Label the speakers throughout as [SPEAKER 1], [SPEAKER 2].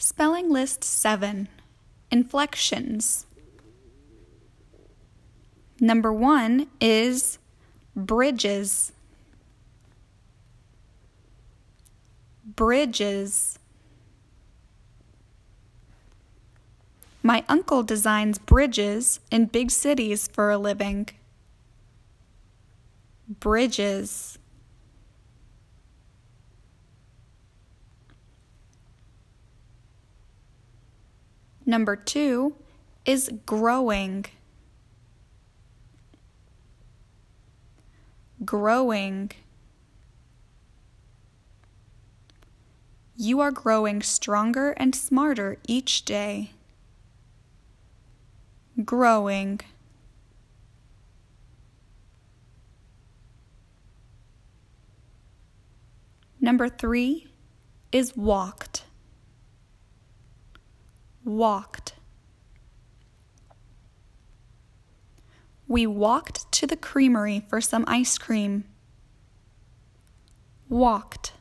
[SPEAKER 1] Spelling List 7 Inflections. Number one is bridges. Bridges. My uncle designs bridges in big cities for a living. Bridges. Number two is growing. Growing. You are growing stronger and smarter each day. Growing. Number three is walked. Walked. We walked to the creamery for some ice cream. Walked.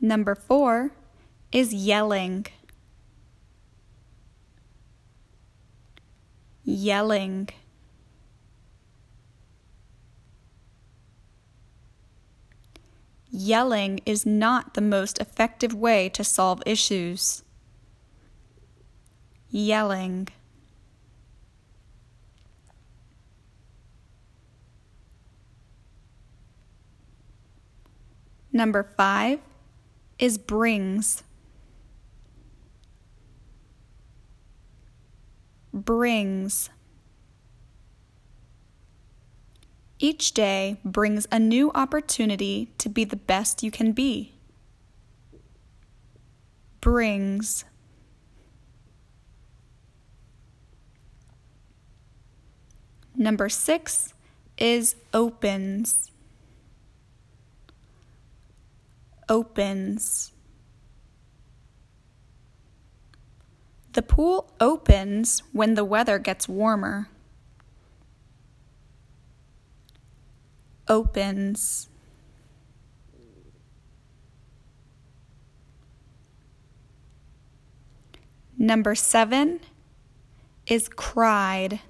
[SPEAKER 1] Number four is yelling. Yelling. Yelling is not the most effective way to solve issues. Yelling. Number five is brings. Brings. Each day brings a new opportunity to be the best you can be. Brings. Number six is opens. Opens. The pool opens when the weather gets warmer. Opens. Number seven is cried.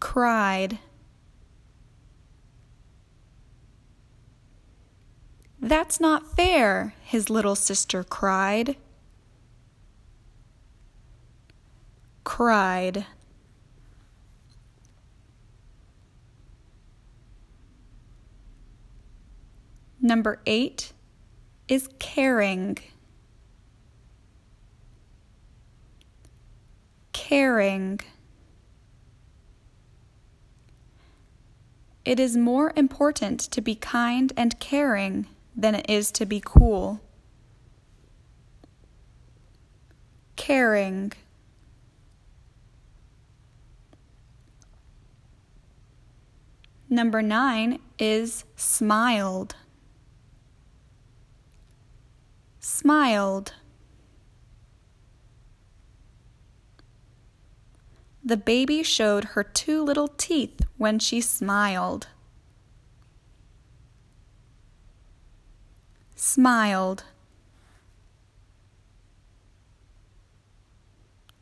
[SPEAKER 1] Cried. That's not fair, his little sister cried. Cried. Number eight is caring. Caring. It is more important to be kind and caring than it is to be cool. Caring. Number nine is smiled. Smiled. The baby showed her two little teeth when she smiled. Smiled.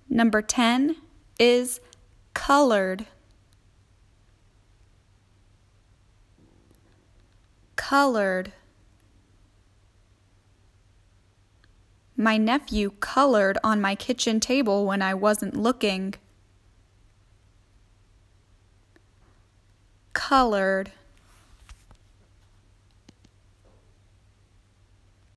[SPEAKER 1] Number 10 is colored. Colored. My nephew colored on my kitchen table when I wasn't looking. Colored.